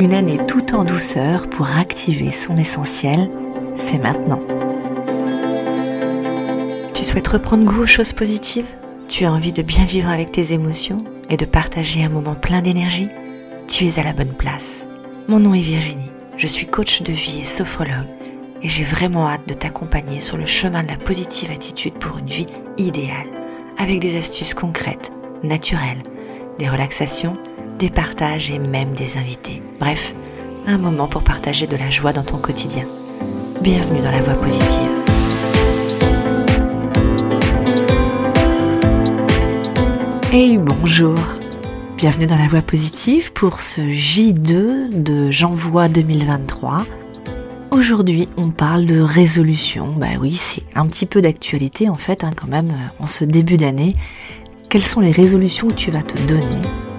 Une année tout en douceur pour activer son essentiel, c'est maintenant. Tu souhaites reprendre goût aux choses positives? Tu as envie de bien vivre avec tes émotions et de partager un moment plein d'énergie? Tu es à la bonne place. Mon nom est Virginie, je suis coach de vie et sophrologue et j'ai vraiment hâte de t'accompagner sur le chemin de la positive attitude pour une vie idéale, avec des astuces concrètes, naturelles, des relaxations, des partages et même des invités. Bref, un moment pour partager de la joie dans ton quotidien. Bienvenue dans la voie positive. Hey, bonjour Bienvenue dans la voie positive pour ce J2 de janvier 2023 Aujourd'hui, on parle de résolution. Bah oui, c'est un petit peu d'actualité en fait, hein, quand même, euh, en ce début d'année. Quelles sont les résolutions que tu vas te donner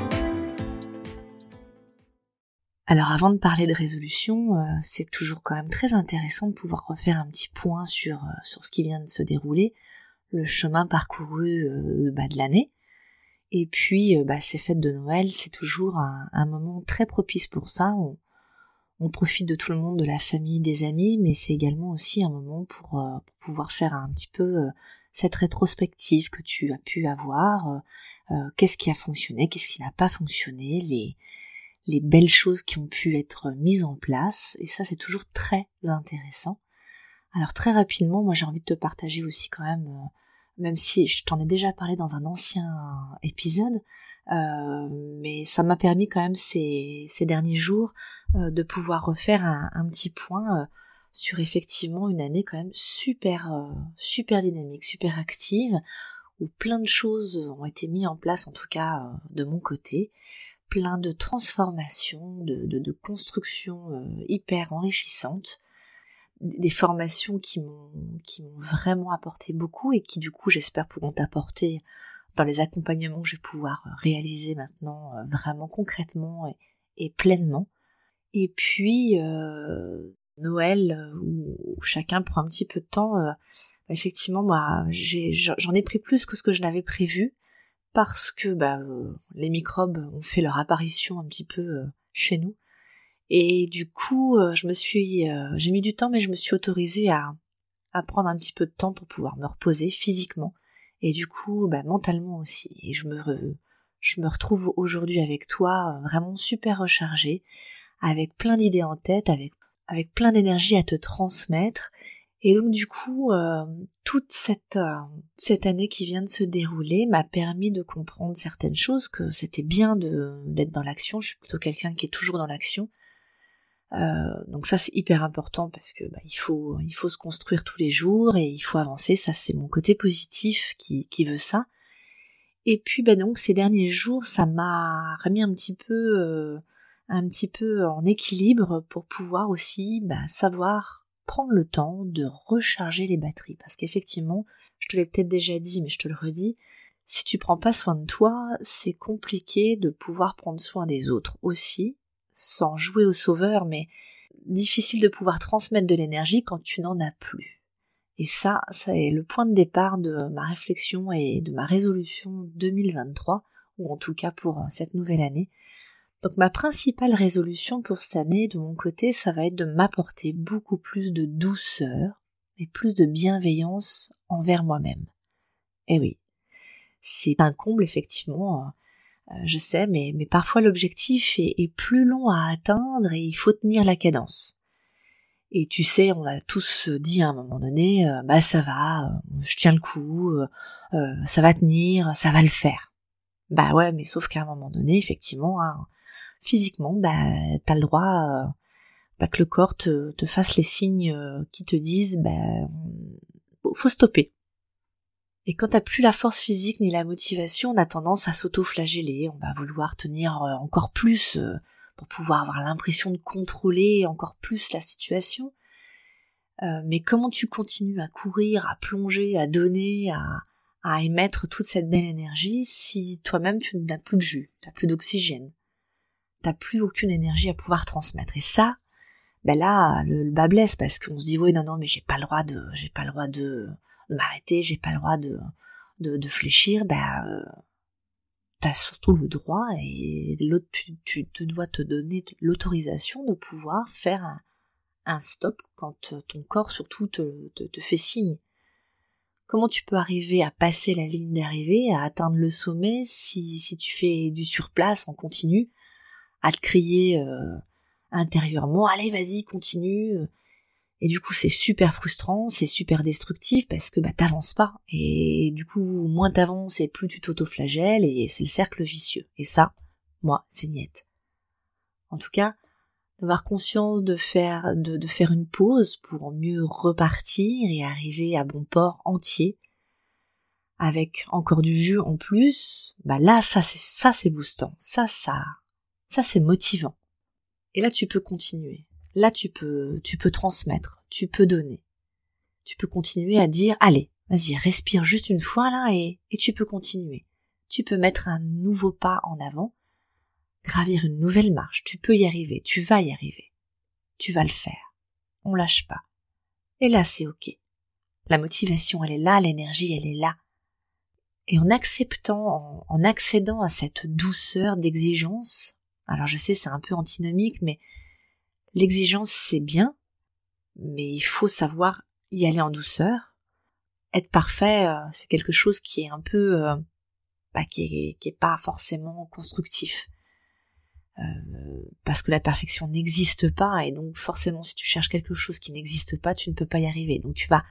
Alors avant de parler de résolution, euh, c'est toujours quand même très intéressant de pouvoir refaire un petit point sur, euh, sur ce qui vient de se dérouler, le chemin parcouru bah, de l'année. Et puis, bah, ces fêtes de Noël, c'est toujours un, moment très propice pour ça. On, profite de tout le monde, de la famille, des amis, mais c'est également aussi un moment pour, euh, pouvoir faire un petit peu euh, cette rétrospective que tu as pu avoir, euh, qu'est-ce qui a fonctionné, qu'est-ce qui n'a pas fonctionné, les, les belles choses qui ont pu être mises en place, et ça c'est toujours très intéressant. Alors très rapidement, moi j'ai envie de te partager aussi quand même, même si je t'en ai déjà parlé dans un ancien épisode, euh, mais ça m'a permis quand même ces, derniers jours euh, de pouvoir refaire un, un petit point euh, sur effectivement une année quand même super super dynamique, super active, où plein de choses ont été mises en place, en tout cas de mon côté, plein de transformations, de, de, de constructions hyper enrichissantes, des formations qui m'ont vraiment apporté beaucoup et qui du coup j'espère pourront t'apporter dans les accompagnements que je vais pouvoir réaliser maintenant euh, vraiment concrètement et, pleinement. Et puis euh, Noël euh, où, chacun prend un petit peu de temps. effectivement, moi, j'en ai, pris plus que ce que je n'avais prévu parce que bah, les microbes ont fait leur apparition un petit peu chez nous. Et du coup, je me suis, j'ai mis du temps, mais je me suis autorisée à, à prendre un petit peu de temps pour pouvoir me reposer physiquement et du coup bah, mentalement aussi. Et je me, je me retrouve aujourd'hui avec toi euh, vraiment super rechargée, avec plein d'idées en tête, avec, avec plein d'énergie à te transmettre. Et donc du coup, euh, toute cette, euh, cette année qui vient de se dérouler m'a permis de comprendre certaines choses, que c'était bien d'être dans l'action. Je suis plutôt quelqu'un qui est toujours dans l'action. Euh, donc ça c'est hyper important parce que bah, il faut il faut se construire tous les jours et il faut avancer. Ça c'est mon côté positif qui, qui veut ça. Et puis bah donc ces derniers jours ça m'a remis un petit peu euh, un petit peu en équilibre pour pouvoir aussi bah, savoir prendre le temps de recharger les batteries parce qu'effectivement je te l'ai peut-être déjà dit mais je te le redis si tu prends pas soin de toi c'est compliqué de pouvoir prendre soin des autres aussi sans jouer au sauveur, mais difficile de pouvoir transmettre de l'énergie quand tu n'en as plus. Et ça, ça est le point de départ de ma réflexion et de ma résolution 2023, ou en tout cas pour euh, cette nouvelle année. Donc ma principale résolution pour cette année, de mon côté, ça va être de m'apporter beaucoup plus de douceur et plus de bienveillance envers moi-même. Et oui, c'est un comble effectivement hein. Euh, je sais, mais, parfois l'objectif est, plus long à atteindre et il faut tenir la cadence. Et tu sais, on l'a tous dit à un moment donné, euh, bah ça va, euh, je tiens le coup, ça va tenir, ça va le faire. Bah ouais, mais sauf qu'à un moment donné, effectivement, hein, physiquement, bah t'as le droit bah, que le corps te, fasse les signes qui te disent, bah faut stopper. Et quand t'as plus la force physique ni la motivation, on a tendance à s'auto-flageller, on va vouloir tenir euh, encore plus euh, pour pouvoir avoir l'impression de contrôler encore plus la situation. Euh, mais comment tu continues à courir, à plonger, à donner, à, à émettre toute cette belle énergie si toi-même tu n'as plus de jus, t'as plus d'oxygène, t'as plus aucune énergie à pouvoir transmettre. Et ça, ben là, le, bas blesse parce qu'on se dit oui non non mais j'ai pas le droit de, j'ai pas le droit de m'arrêter, j'ai pas le droit de, de, fléchir, bah, euh, t'as surtout le droit et l'autre, tu, te dois te donner l'autorisation de pouvoir faire un, stop quand ton corps surtout te, te, fait signe. Comment tu peux arriver à passer la ligne d'arrivée, à atteindre le sommet si, si tu fais du surplace en continu, à te crier euh, intérieurement, allez vas-y continue, et du coup, c'est super frustrant, c'est super destructif parce que bah t'avances pas. Et du coup, moins t'avances et plus tu t'autoflagelles et c'est le cercle vicieux. Et ça, moi, c'est niette. En tout cas, d'avoir conscience de faire, de, de faire une pause pour mieux repartir et arriver à bon port entier, avec encore du jus en plus, bah là, ça c'est, ça c'est boostant. Ça, ça, ça c'est motivant. Et là, tu peux continuer. Là, tu peux, tu peux transmettre, tu peux donner. Tu peux continuer à dire, allez, vas-y, respire juste une fois là et, et tu peux continuer. Tu peux mettre un nouveau pas en avant, gravir une nouvelle marche. Tu peux y arriver, tu vas y arriver. Tu vas le faire. On lâche pas. Et là, c'est ok. La motivation, elle est là, l'énergie, elle est là. Et en acceptant, en, en accédant à cette douceur d'exigence, alors je sais, c'est un peu antinomique, mais L'exigence, c'est bien, mais il faut savoir y aller en douceur. Être parfait, euh, c'est quelque chose qui est un peu, euh, bah, qui, est, qui est pas forcément constructif. Euh, parce que la perfection n'existe pas et donc forcément si tu cherches quelque chose qui n'existe pas, tu ne peux pas y arriver. Donc tu vas,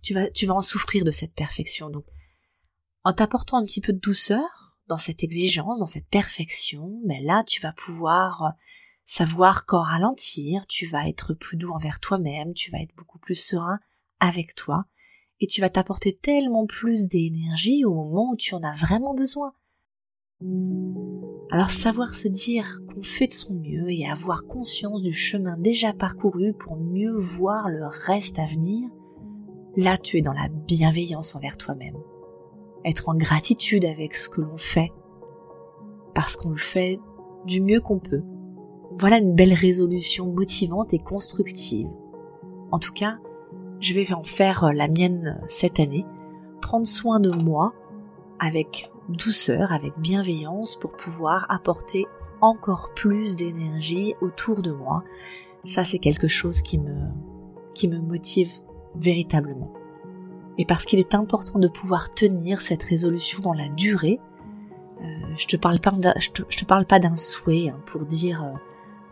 tu vas, tu vas en souffrir de cette perfection. Donc en t'apportant un petit peu de douceur dans cette exigence, dans cette perfection, mais là tu vas pouvoir savoir qu'en ralentir, tu vas être plus doux envers toi-même, tu vas être beaucoup plus serein avec toi, et tu vas t'apporter tellement plus d'énergie au moment où tu en as vraiment besoin. Alors savoir se dire qu'on fait de son mieux et avoir conscience du chemin déjà parcouru pour mieux voir le reste à venir, là tu es dans la bienveillance envers toi-même. Être en gratitude avec ce que l'on fait, parce qu'on le fait du mieux qu'on peut, voilà une belle résolution motivante et constructive. En tout cas, je vais en faire euh, la mienne euh, cette année, prendre soin de moi avec douceur, avec bienveillance pour pouvoir apporter encore plus d'énergie autour de moi. Ça, c'est quelque chose qui me, qui me motive véritablement. Et parce qu'il est important de pouvoir tenir cette résolution dans la durée, euh, je te parle pas, je te, te parle pas d'un souhait hein, pour dire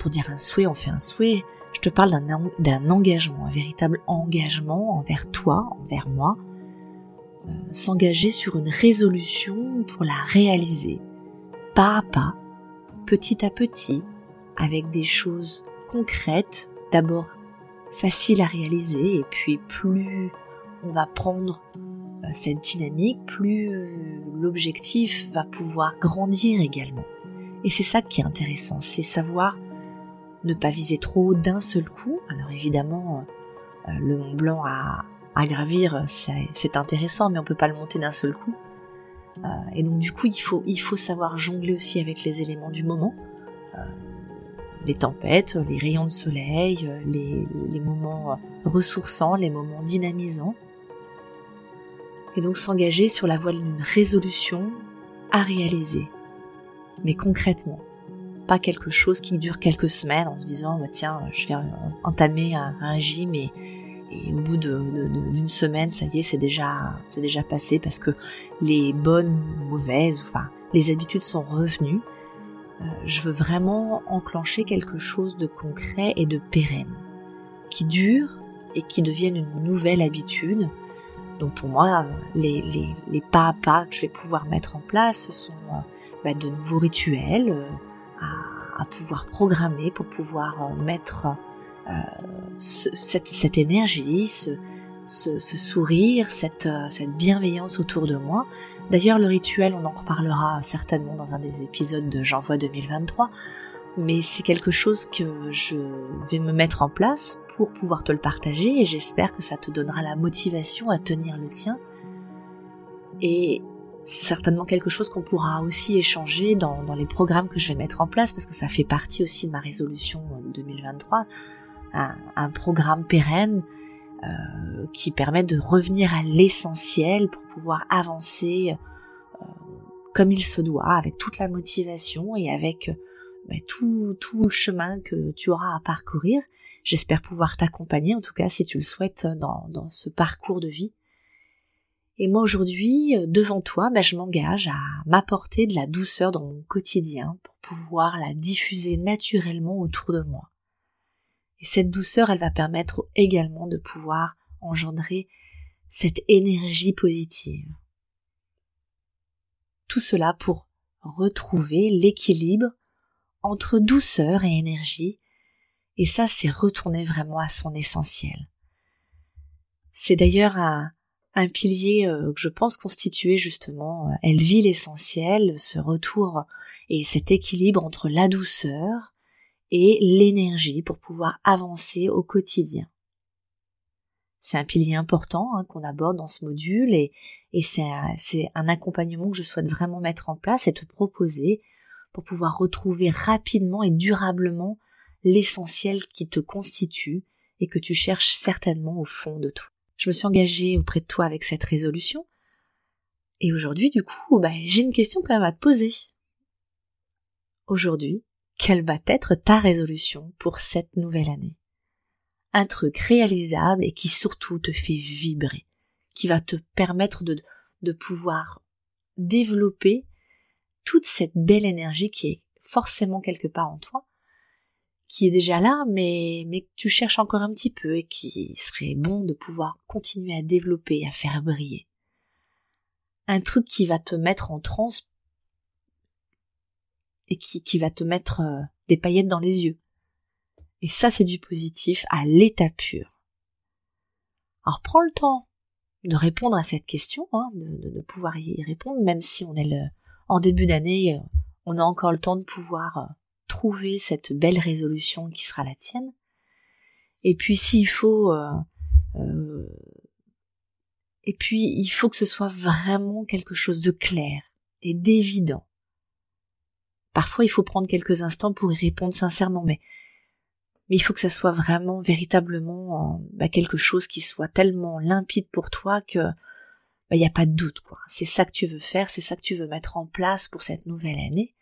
pour dire un souhait, on fait un souhait. Je te parle d'un engagement, un véritable engagement envers toi, envers moi. Euh, s'engager sur une résolution pour la réaliser, pas à pas, petit à petit, avec des choses concrètes, d'abord faciles à réaliser, et puis plus on va prendre euh, cette dynamique, plus l'objectif va pouvoir grandir également. Et c'est ça qui est intéressant, c'est savoir ne pas viser trop d'un seul coup. Alors évidemment, euh, le Mont Blanc à, gravir, c'est intéressant, mais on peut pas le monter d'un seul coup. Euh, et donc du coup, il faut, savoir jongler aussi avec les éléments du moment. Euh, les tempêtes, les rayons de soleil, les, les moments ressourçants, les moments dynamisants. Et donc s'engager sur la voie d'une résolution à réaliser. Mais concrètement, pas quelque chose qui dure quelques semaines en se disant bah, tiens je vais entamer un, régime et, au bout d'une semaine ça y est c'est déjà c'est déjà passé parce que les bonnes mauvaises enfin les habitudes sont revenues euh, je veux vraiment enclencher quelque chose de concret et de pérenne qui dure et qui devienne une nouvelle habitude donc pour moi les, les, les pas à pas que je vais pouvoir mettre en place ce sont euh, bah, de nouveaux rituels euh, à, pouvoir programmer, pour pouvoir euh, mettre euh, cette, cette, énergie, ce, ce, ce sourire, cette, cette bienveillance autour de moi. D'ailleurs, le rituel, on en reparlera certainement dans un des épisodes de J'envoie 2023, mais c'est quelque chose que je vais me mettre en place pour pouvoir te le partager et j'espère que ça te donnera la motivation à tenir le tien. Et c'est certainement quelque chose qu'on pourra aussi échanger dans, les programmes que je vais mettre en place parce que ça fait partie aussi de ma résolution 2023, un, programme pérenne euh, qui permet de revenir à l'essentiel pour pouvoir avancer euh, comme il se doit, avec toute la motivation et avec bah, tout, tout chemin que tu auras à parcourir. J'espère pouvoir t'accompagner, en tout cas si tu le souhaites, dans, dans ce parcours de vie. Et moi aujourd'hui, devant toi, bah, je m'engage à m'apporter de la douceur dans mon quotidien pour pouvoir la diffuser naturellement autour de moi. Et cette douceur, elle va permettre également de pouvoir engendrer cette énergie positive. Tout cela pour retrouver l'équilibre entre douceur et énergie, et ça c'est retourner vraiment à son essentiel. C'est d'ailleurs un, pilier euh, que je pense constituer justement, euh, elle vit l'essentiel, ce retour et cet équilibre entre la douceur et l'énergie pour pouvoir avancer au quotidien. C'est un pilier important hein, qu'on aborde dans ce module et, et c'est un accompagnement que je souhaite vraiment mettre en place et te proposer pour pouvoir retrouver rapidement et durablement l'essentiel qui te constitue et que tu cherches certainement au fond de toi. Je me suis engagée auprès de toi avec cette résolution. Et aujourd'hui, du coup, bah, j'ai une question quand même à te poser. Aujourd'hui, quelle va être ta résolution pour cette nouvelle année? Un truc réalisable et qui surtout te fait vibrer, qui va te permettre de, de pouvoir développer toute cette belle énergie qui est forcément quelque part en toi, qui est déjà là, mais, mais que tu cherches encore un petit peu et qui serait bon de pouvoir continuer à développer, à faire briller. Un truc qui va te mettre en transe et qui, qui va te mettre euh, des paillettes dans les yeux. Et ça, c'est du positif à l'état pur. Alors prends le temps de répondre à cette question, hein, de, de, pouvoir y répondre, même si on est le, en début d'année, euh, on a encore le temps de pouvoir euh, trouver cette belle résolution qui sera la tienne. Et puis s'il faut, euh, et puis il faut que ce soit vraiment quelque chose de clair et d'évident. Parfois il faut prendre quelques instants pour y répondre sincèrement, mais mais il faut que ça soit vraiment véritablement bah, quelque chose qui soit tellement limpide pour toi que il n'y a pas de doute, quoi. C'est ça que tu veux faire, c'est ça que tu veux mettre en place pour cette nouvelle année.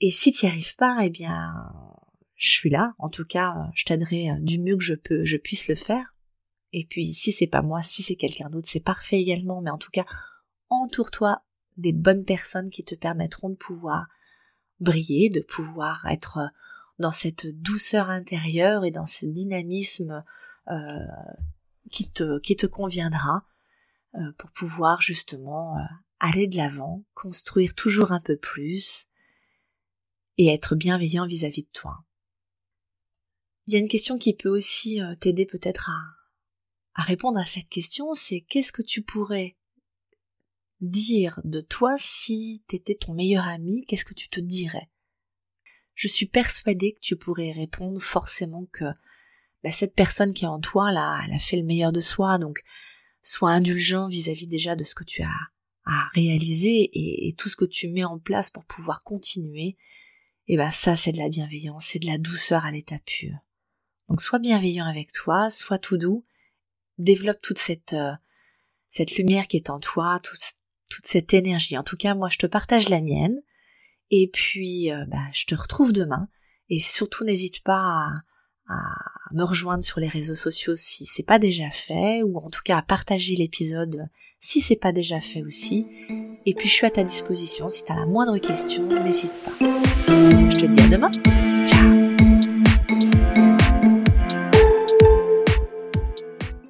Et si tu n'y arrives pas, eh bien, je suis là. En tout cas, je t'aiderai euh, du mieux que je peux, je puisse le faire. Et puis, si c'est pas moi, si c'est quelqu'un d'autre, c'est parfait également. Mais en tout cas, entoure-toi des bonnes personnes qui te permettront de pouvoir briller, de pouvoir être euh, dans cette douceur intérieure et dans ce dynamisme euh, qui te qui te conviendra pour pouvoir justement euh, aller de l'avant, construire toujours un peu plus et être bienveillant vis-à-vis de toi. Il y a une question qui peut aussi euh, t'aider peut-être à, à répondre à cette question, c'est qu'est-ce que tu pourrais dire de toi si t'étais ton meilleur ami, qu'est-ce que tu te dirais? Je suis persuadée que tu pourrais répondre forcément que bah, cette personne qui est en toi, là, elle a fait le meilleur de soi, donc sois indulgent vis-à-vis déjà de ce que tu as à réaliser et, tout ce que tu mets en place pour pouvoir continuer, et eh ben ça c'est de la bienveillance, c'est de la douceur à l'état pur. Donc sois bienveillant avec toi, sois tout doux, développe toute cette euh, cette lumière qui est en toi, toute, cette énergie. En tout cas, moi je te partage la mienne et puis euh, bah, je te retrouve demain et surtout n'hésite pas à à me rejoindre sur les réseaux sociaux si c'est pas déjà fait, ou en tout cas à partager l'épisode si c'est pas déjà fait aussi. Et puis je suis à ta disposition, si tu as la moindre question, n'hésite pas. Je te dis à demain. Ciao